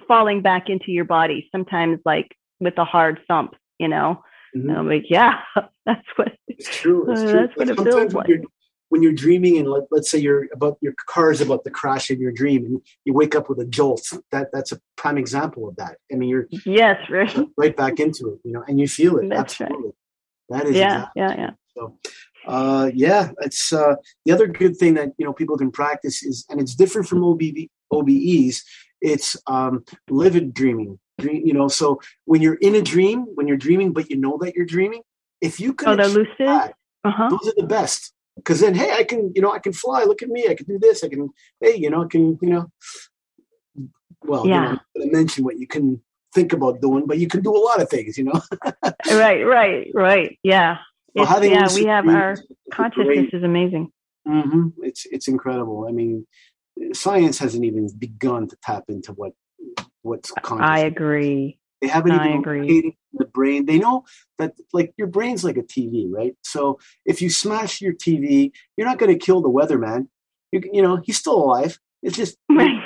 D: falling back into your body, sometimes like with a hard thump, you know. Mm-hmm. I'm like, yeah, that's what
C: it's true. It's
D: uh,
C: true.
D: That's what it feels like.
C: When you're, when you're dreaming and let, let's say you're about your car is about to crash in your dream and you wake up with a jolt that that's a prime example of that i mean you're
D: yes right
C: right back into it you know and you feel it
D: that's
C: absolutely
D: right.
C: that is
D: yeah exactly. yeah yeah
C: so uh, yeah, it's uh, the other good thing that you know people can practice is, and it's different from OBE, OBEs. It's um, livid dreaming. Dream, you know, so when you're in a dream, when you're dreaming, but you know that you're dreaming, if you can,
D: oh, lucid,
C: that, uh-huh. those are the best. Because then, hey, I can, you know, I can fly. Look at me. I can do this. I can, hey, you know, I can, you know. Well, yeah. you know, I mention what you can think about doing, but you can do a lot of things, you know.
D: right, right, right. Yeah. Yeah, we have our consciousness great. is amazing.
C: Mm-hmm. It's it's incredible. I mean, science hasn't even begun to tap into what what's conscious.
D: I agree.
C: They haven't
D: I
C: even
D: agree.
C: the brain. They know that like your brain's like a TV, right? So if you smash your TV, you're not going to kill the weatherman. You you know he's still alive. It's just
D: right.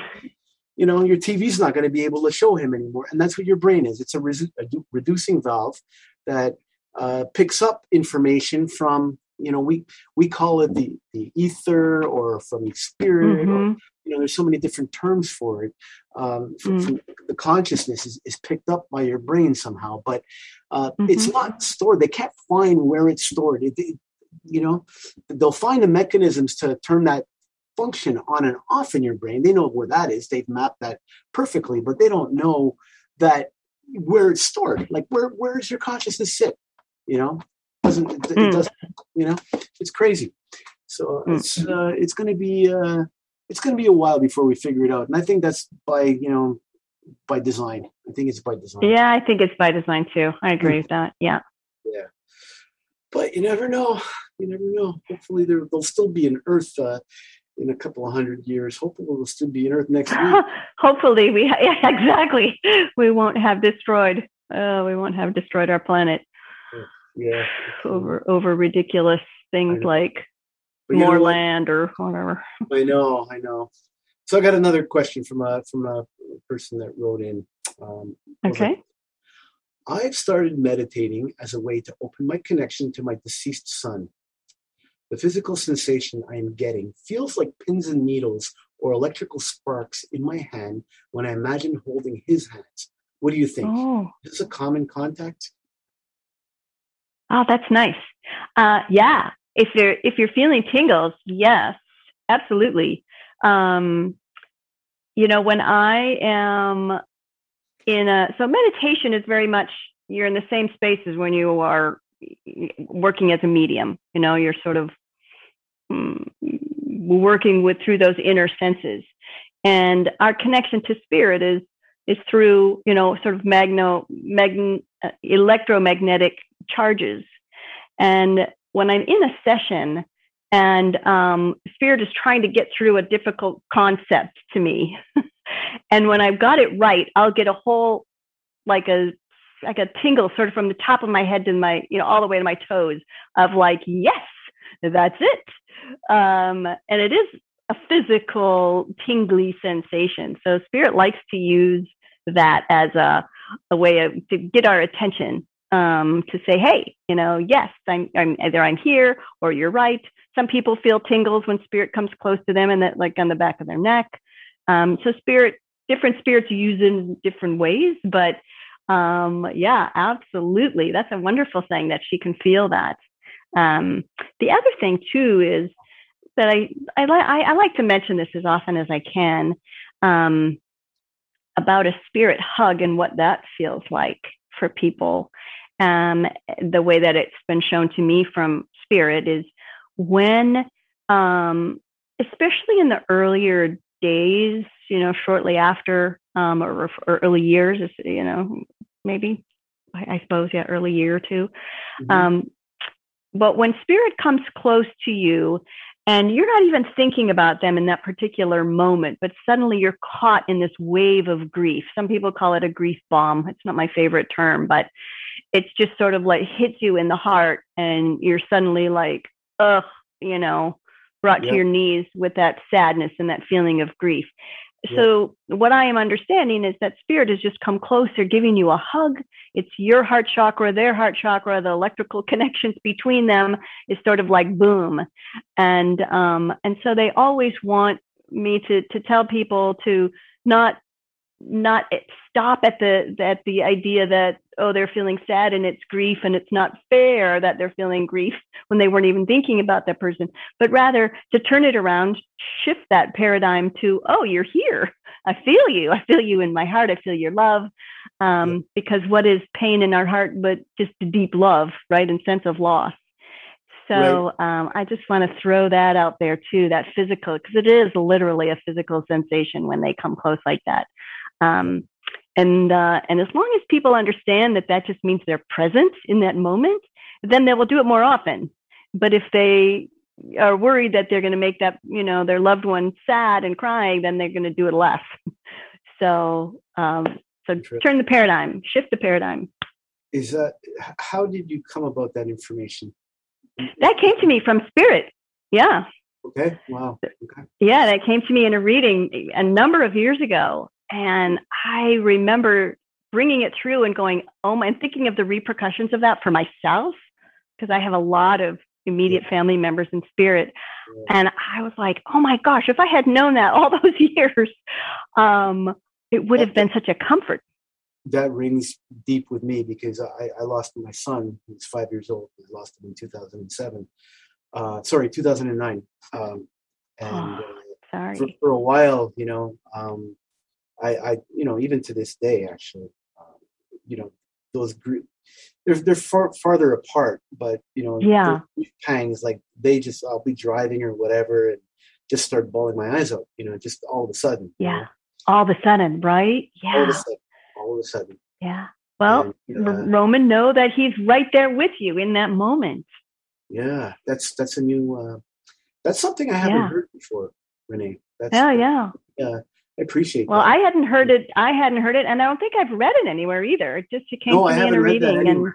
C: you know your TV's not going to be able to show him anymore, and that's what your brain is. It's a, resu- a reducing valve that uh, picks up information from you know we we call it the the ether or from spirit mm-hmm. or you know there's so many different terms for it um, from, from the consciousness is, is picked up by your brain somehow but uh, mm-hmm. it's not stored. They can't find where it's stored. It, it, you know they'll find the mechanisms to turn that function on and off in your brain. They know where that is. They've mapped that perfectly but they don't know that where it's stored. Like where where does your consciousness sit you know? It doesn't it, mm. it doesn't you know? It's crazy. So mm. it's uh, it's going to be uh, it's going to be a while before we figure it out. And i think that's by you know by design. I think it's by design.
D: Yeah i think it's by design too. I agree with that. Yeah.
C: Yeah. But you never know. You never know. Hopefully there there'll still be an earth uh, in a couple of hundred years. Hopefully, we'll still be in Earth next week.
D: Hopefully, we yeah, exactly. We won't have destroyed. Uh, we won't have destroyed our planet
C: yeah
D: over over ridiculous things like more land or whatever
C: i know i know So I got another question from a from a person that wrote in. Um,
D: okay.
C: I've started meditating as a way to open my connection to my deceased son. The physical sensation I am getting feels like pins and needles or electrical sparks in my hand when I imagine holding his hands. What do you think? Oh. Is this a common contact?
D: Oh, that's nice. Uh, yeah, if you're if you're feeling tingles, yes, absolutely. Um, you know, when I am in a so meditation is very much you're in the same space as when you are working as a medium. You know, you're sort of um, working with through those inner senses, and our connection to spirit is is through you know sort of magno mag, uh, electromagnetic charges. And when i'm in a session and um, spirit is trying to get through a difficult concept to me and when i've got it right i'll get a whole like a like a tingle sort of from the top of my head to my you know all the way to my toes of like yes that's it. Um, and it is a physical tingly sensation so spirit likes to use that as a, a way of to get our attention um, to say, hey, you know, yes, I'm, I'm either I'm here or you're right. Some people feel tingles when spirit comes close to them and that like on the back of their neck. Um, so spirit, different spirits use in different ways, but um, yeah, absolutely. That's a wonderful thing that she can feel that. Um, the other thing too is that I, I, I, I like to mention this as often as I can. Um, about a spirit hug and what that feels like for people. Um, the way that it's been shown to me from spirit is when, um, especially in the earlier days, you know, shortly after um, or, or, early years, you know, maybe I, I, suppose, yeah, early year or 2 mm-hmm. Um, but when spirit comes close to you and you're not even thinking about them in that particular moment, but suddenly you're caught in this wave of grief. Some people call it a grief bomb. It's not my favorite term, but it's just sort of like hits you in the heart and you're suddenly like, ugh, you know, brought yep. to your knees with that sadness and that feeling of grief. So what I am understanding is that spirit has just come closer, giving you a hug. It's your heart chakra, their heart chakra, the electrical connections between them is sort of like boom. And um, and so they always want me to to tell people to not not stop at the at the idea that oh they're feeling sad and it's grief and it's not fair that they're feeling grief when they weren't even thinking about that person but rather to turn it around shift that paradigm to oh you're here. I feel you. I feel you in my heart. I feel your love. Um, because what is pain in our heart but just deep love right and sense of loss? So right. um, I just want to throw that out there too, that physical, because it is literally a physical sensation when they come close like that. Um, and uh, and as long as people understand that that just means they're present in that moment, then they will do it more often. But if they are worried that they're going to make that you know their loved one sad and crying, then they're going to do it less. so um, so turn the paradigm, shift the paradigm.
C: Is that how did you come about that information?
D: That came to me from spirit. Yeah.
C: Okay. Wow. Okay.
D: Yeah, that came to me in a reading a number of years ago. And I remember bringing it through and going, oh my, I'm thinking of the repercussions of that for myself, because I have a lot of immediate family members in spirit. And I was like, oh my gosh, if I had known that all those years, um, it would have been such a comfort.
C: That rings deep with me because I, I lost my son, He's five years old. I lost him in 2007. Uh, sorry, 2009. Um, and oh,
D: sorry.
C: For, for, a while, you know, um, I, I you know, even to this day, actually, um, you know, those group, they're they're far farther apart, but you know,
D: yeah,
C: pangs like they just I'll be driving or whatever and just start bawling my eyes out, you know, just all of a sudden.
D: Yeah, you know? all of a sudden, right? Yeah,
C: all of a sudden. All of a sudden.
D: Yeah. Well, and, uh, Roman, know that he's right there with you in that moment.
C: Yeah, that's that's a new. Uh, that's something I haven't yeah. heard before, Renee. That's,
D: yeah, yeah.
C: Yeah, I appreciate. It.
D: Well,
C: that.
D: I hadn't heard it. I hadn't heard it, and I don't think I've read it anywhere either. It just it came no, to me in a reading, and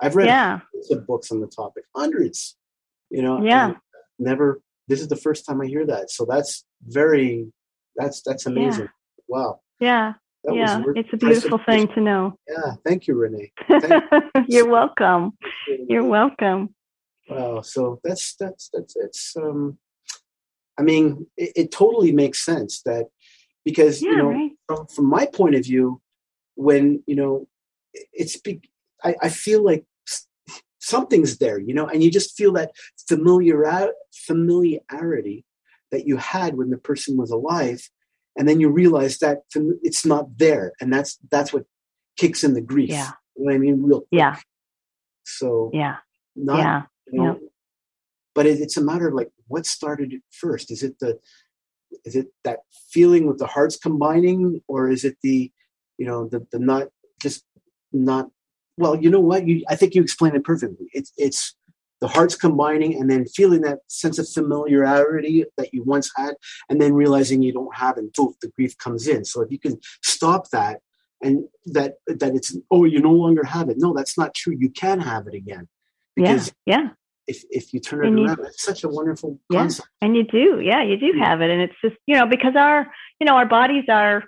C: I've read yeah. of books on the topic, hundreds. You know,
D: yeah.
C: Never. This is the first time I hear that, so that's very That's that's amazing. Yeah. Wow.
D: Yeah. That yeah, it's a beautiful thing to know.
C: Yeah, thank you, Renee. Thank
D: You're welcome. You're welcome.
C: Wow. So that's that's that's it's um I mean, it, it totally makes sense that because yeah, you know right. from, from my point of view, when you know it's big I, I feel like something's there, you know, and you just feel that familiar familiarity that you had when the person was alive, and then you realize that it's not there, and that's that's what kicks in the grief.
D: Yeah,
C: you know what I mean, real quick.
D: Yeah.
C: So
D: yeah,
C: not,
D: yeah,
C: you know, yeah. But it, it's a matter of like what started it first. Is it the is it that feeling with the hearts combining, or is it the you know the the not just not well, you know what? You, I think you explained it perfectly. It's it's the hearts combining and then feeling that sense of familiarity that you once had, and then realizing you don't have, it and both the grief comes in. So if you can stop that and that that it's oh you no longer have it. No, that's not true. You can have it again.
D: Because yeah, yeah.
C: If if you turn it and around, you, it's such a wonderful
D: yeah,
C: concept.
D: And you do, yeah, you do have it, and it's just you know because our you know our bodies are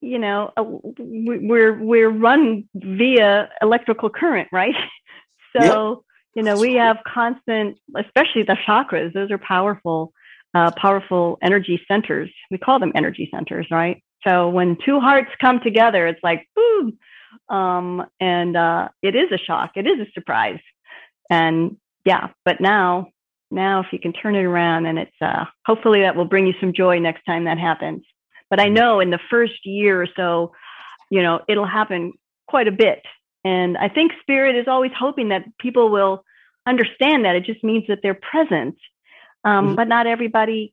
D: you know uh, we're we're run via electrical current right? So yep. you know we have constant especially the chakras those are powerful uh, powerful energy centers. We call them energy centers right? So when two hearts come together it's like boom. Um, and uh, it is a shock. It is a surprise. And yeah but now now if you can turn it around and it's uh, hopefully that will bring you some joy next time that happens but I mm-hmm. know in the first year or so, you know, it'll happen quite a bit. And I think spirit is always hoping that people will understand that. It just means that they're present. Um, mm-hmm. But not everybody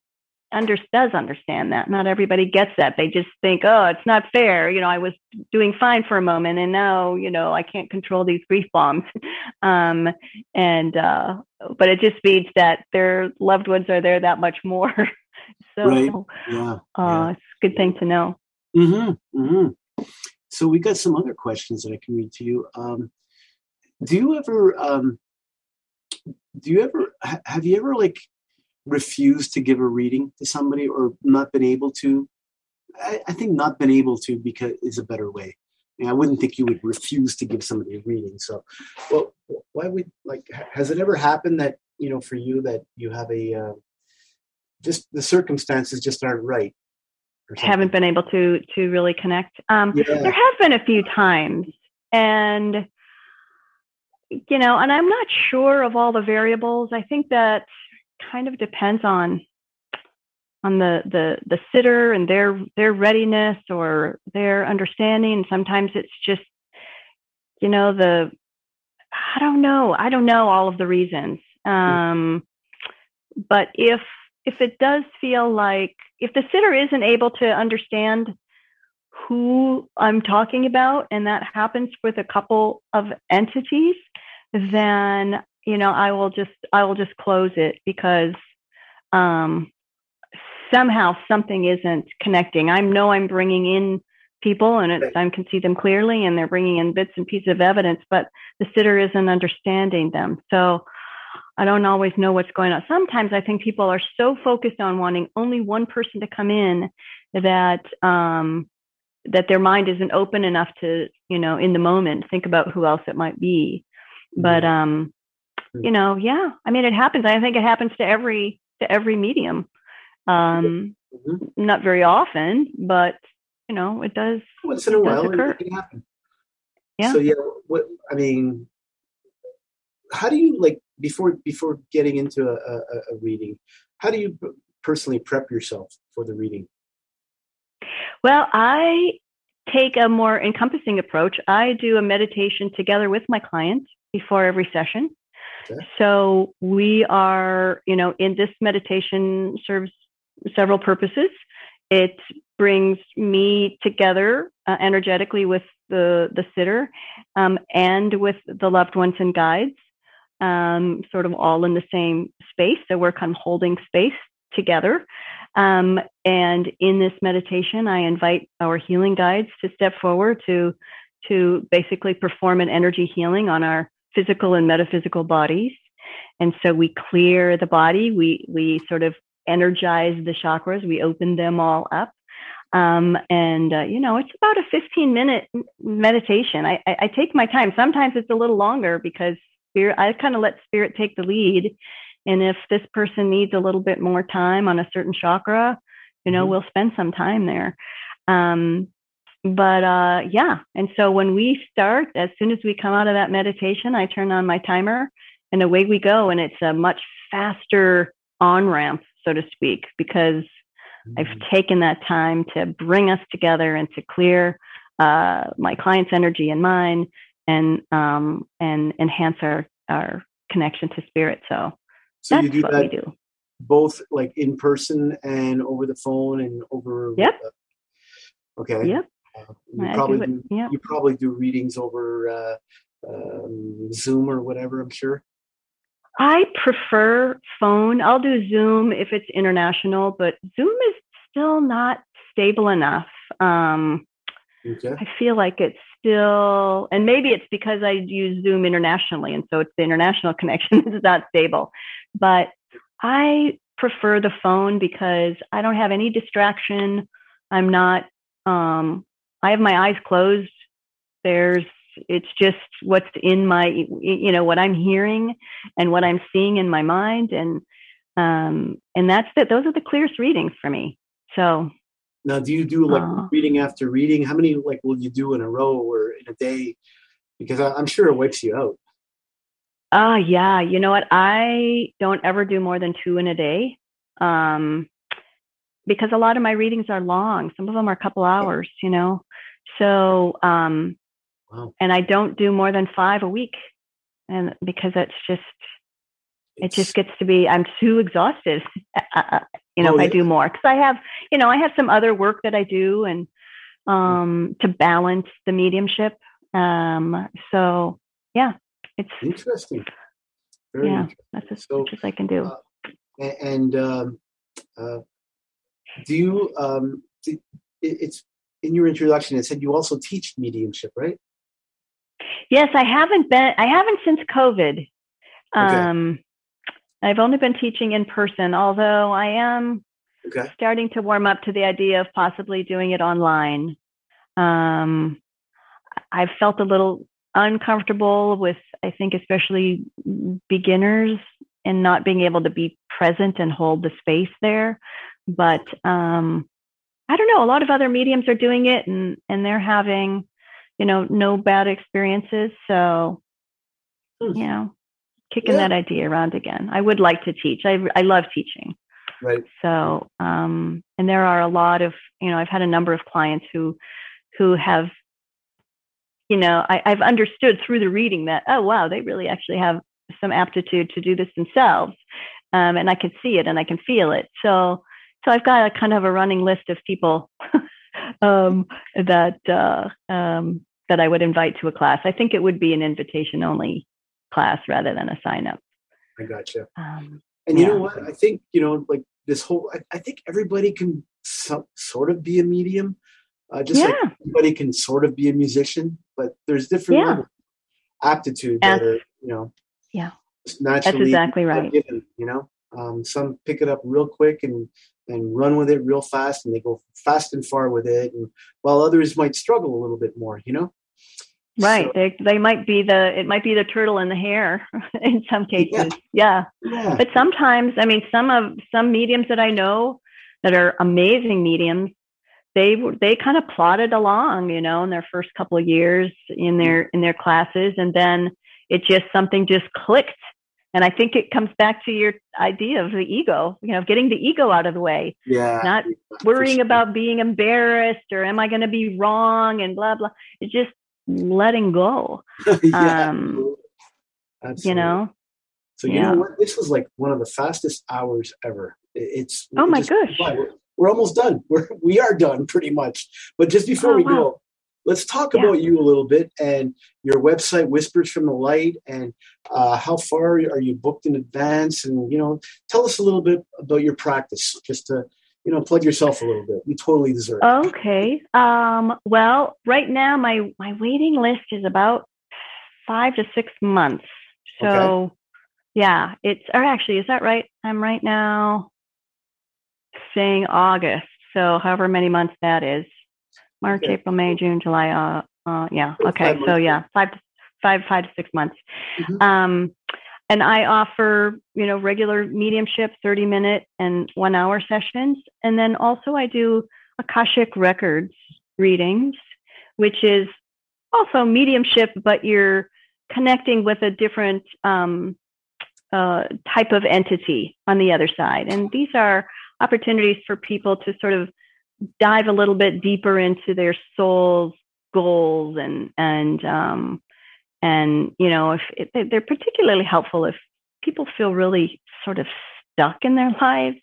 D: under, does understand that. Not everybody gets that. They just think, oh, it's not fair. You know, I was doing fine for a moment and now, you know, I can't control these grief bombs. um, and, uh, but it just means that their loved ones are there that much more. so,
C: right. yeah,
D: uh, yeah. it's a good thing to know.
C: Mm-hmm. Mm-hmm. So we got some other questions that I can read to you. Um, do you ever, um, do you ever, have you ever like refused to give a reading to somebody or not been able to I, I think not been able to because is a better way. I, wouldn't think you would refuse to give somebody a reading so. Well why would like has it ever happened that you know for you that you have a uh, just the circumstances just aren't right
D: haven't been able to to really connect. Um yeah. there have been a few times and you know and i'm not sure of all the variables. I think that kind of depends on on the the the sitter and their their readiness or their understanding. Sometimes it's just you know the i don't know. I don't know all of the reasons. Um but if if it does feel like if the sitter isn't able to understand who i'm talking about and that happens with a couple of entities then you know, I will just I will just close it because um, somehow something isn't connecting. I know I'm bringing in people and it's, I can see them clearly and they're bringing in bits and pieces of evidence, but the sitter isn't understanding them. So I don't always know what's going on. Sometimes I think people are so focused on wanting only one person to come in that um, that their mind isn't open enough to, you know, in the moment think about who else it might be. But mm-hmm. um, you know, yeah. I mean, it happens. I think it happens to every to every medium. Um, mm-hmm. Not very often, but you know, it does.
C: Once in a while, it can happen.
D: Yeah.
C: So yeah, what I mean, how do you like before before getting into a, a, a reading? How do you personally prep yourself for the reading?
D: Well, I take a more encompassing approach. I do a meditation together with my client before every session. So we are, you know, in this meditation serves several purposes. It brings me together uh, energetically with the the sitter um, and with the loved ones and guides, um, sort of all in the same space. So we're kind of holding space together. Um, and in this meditation, I invite our healing guides to step forward to to basically perform an energy healing on our physical and metaphysical bodies. And so we clear the body. We we sort of energize the chakras. We open them all up. Um, and uh, you know, it's about a 15 minute meditation. I, I, I take my time. Sometimes it's a little longer because spirit. I kind of let spirit take the lead. And if this person needs a little bit more time on a certain chakra, you know, mm-hmm. we'll spend some time there. Um, but uh, yeah, and so when we start, as soon as we come out of that meditation, I turn on my timer and away we go. And it's a much faster on ramp, so to speak, because mm-hmm. I've taken that time to bring us together and to clear uh, my client's energy and mine and um, and enhance our, our connection to spirit. So, so that's what that we do.
C: Both like in person and over the phone and over.
D: Yep.
C: Uh, okay.
D: Yep.
C: You, probably do, do you probably do readings over uh, um, Zoom or whatever, I'm sure.
D: I prefer phone. I'll do Zoom if it's international, but Zoom is still not stable enough. Um, okay. I feel like it's still, and maybe it's because I use Zoom internationally, and so it's the international connection that's not stable. But I prefer the phone because I don't have any distraction. I'm not um, I have my eyes closed. There's it's just what's in my you know what I'm hearing and what I'm seeing in my mind and um and that's that Those are the clearest readings for me. So
C: now do you do like uh, reading after reading? How many like will you do in a row or in a day? Because I, I'm sure it wakes you out.
D: Ah, uh, yeah. You know what? I don't ever do more than two in a day. Um, because a lot of my readings are long. Some of them are a couple hours, you know. So, um, wow. and I don't do more than five a week, and because it's just, it's, it just gets to be I'm too exhausted, uh, uh, you know, oh, if. I do more because I have, you know, I have some other work that I do and um, to balance the mediumship. Um, so yeah, it's
C: interesting.
D: Very yeah, interesting. that's as so, much as I can do. Uh,
C: and um, uh, do you um it's in your introduction it said you also teach mediumship right
D: yes i haven't been i haven't since covid okay. um i've only been teaching in person although i am okay. starting to warm up to the idea of possibly doing it online um i've felt a little uncomfortable with i think especially beginners and not being able to be present and hold the space there but um, I don't know. A lot of other mediums are doing it, and and they're having, you know, no bad experiences. So, hmm. you know, kicking yeah. that idea around again. I would like to teach. I I love teaching.
C: Right.
D: So, um, and there are a lot of, you know, I've had a number of clients who who have you know, I, have understood through the reading that, oh, wow, they really actually have some aptitude to do this themselves. Um, and I can see it and I can feel it. So so I've got a kind of a running list of people um, that uh, um, that I would invite to a class. I think it would be an invitation only class rather than a sign up.
C: I gotcha. Um, and you yeah. know what? I think you know, like this whole. I, I think everybody can so, sort of be a medium. Uh, just yeah. like everybody can sort of be a musician, but there's different yeah. aptitude that are, you know,
D: yeah,
C: naturally
D: that's exactly right.
C: Given, you know, um, some pick it up real quick and and run with it real fast and they go fast and far with it and while others might struggle a little bit more you know?
D: Right. So, they they might be the it might be the turtle and the hare in some cases. Yeah. yeah. yeah but sometimes i mean some of some mediums that i know that are amazing mediums they they kind of plodded along you know in their first couple of years in mm. their in their classes and then it just something just clicked and I think it comes back to your idea of the ego, you know, getting the ego out of the way.
C: Yeah.
D: Not worrying sure. about being embarrassed or am I going to be wrong and blah, blah. It's just letting go. yeah. Um, Absolutely. You know?
C: So, you yeah. know what? This was like one of the fastest hours ever. It's,
D: oh my gosh.
C: We're, we're, almost done. We're, we are done pretty much. But just before oh, we wow. go, let's talk yeah. about you a little bit and your website whispers from the light and uh, how far are you booked in advance and you know tell us a little bit about your practice just to you know plug yourself a little bit you totally deserve
D: it okay um, well right now my my waiting list is about five to six months so okay. yeah it's or actually is that right i'm right now saying August. So however many months that is, March, okay. April, May, June, July. Uh, uh yeah. Okay. So yeah, five, five, five to six months. Mm-hmm. Um, and I offer, you know, regular mediumship, 30 minute and one hour sessions. And then also I do Akashic Records readings, which is also mediumship, but you're connecting with a different um, uh, type of entity on the other side. And these are opportunities for people to sort of dive a little bit deeper into their soul's goals and and um, and you know if, if they're particularly helpful if people feel really sort of stuck in their lives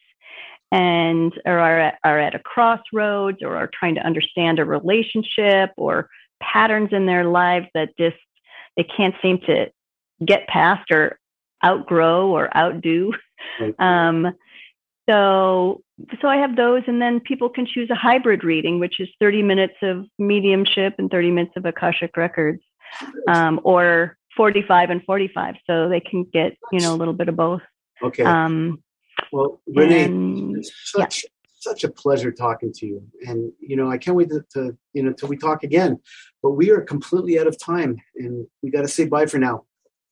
D: and or are at, are at a crossroads or are trying to understand a relationship or patterns in their lives that just they can't seem to get past or outgrow or outdo. Um, so so I have those, and then people can choose a hybrid reading, which is 30 minutes of mediumship and 30 minutes of Akashic records, um, or 45 and 45, so they can get you know a little bit of both.
C: Okay. Um, well, Renee, and, such yeah. such a pleasure talking to you, and you know I can't wait to, to you know till we talk again. But we are completely out of time, and we got to say bye for now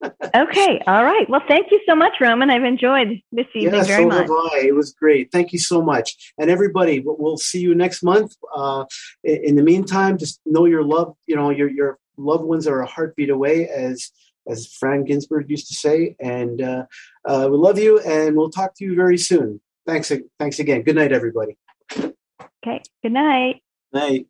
D: okay. All right. Well, thank you so much, Roman. I've enjoyed this evening yeah, very so much. Have
C: I. It was great. Thank you so much. And everybody, we'll see you next month. Uh, in the meantime, just know your love, you know, your, your loved ones are a heartbeat away as, as Phran Ginsberg used to say. And uh, uh, we love you and we'll talk to you very soon. Thanks. Thanks again. Good night, everybody.
D: Okay. Good night.
C: Night.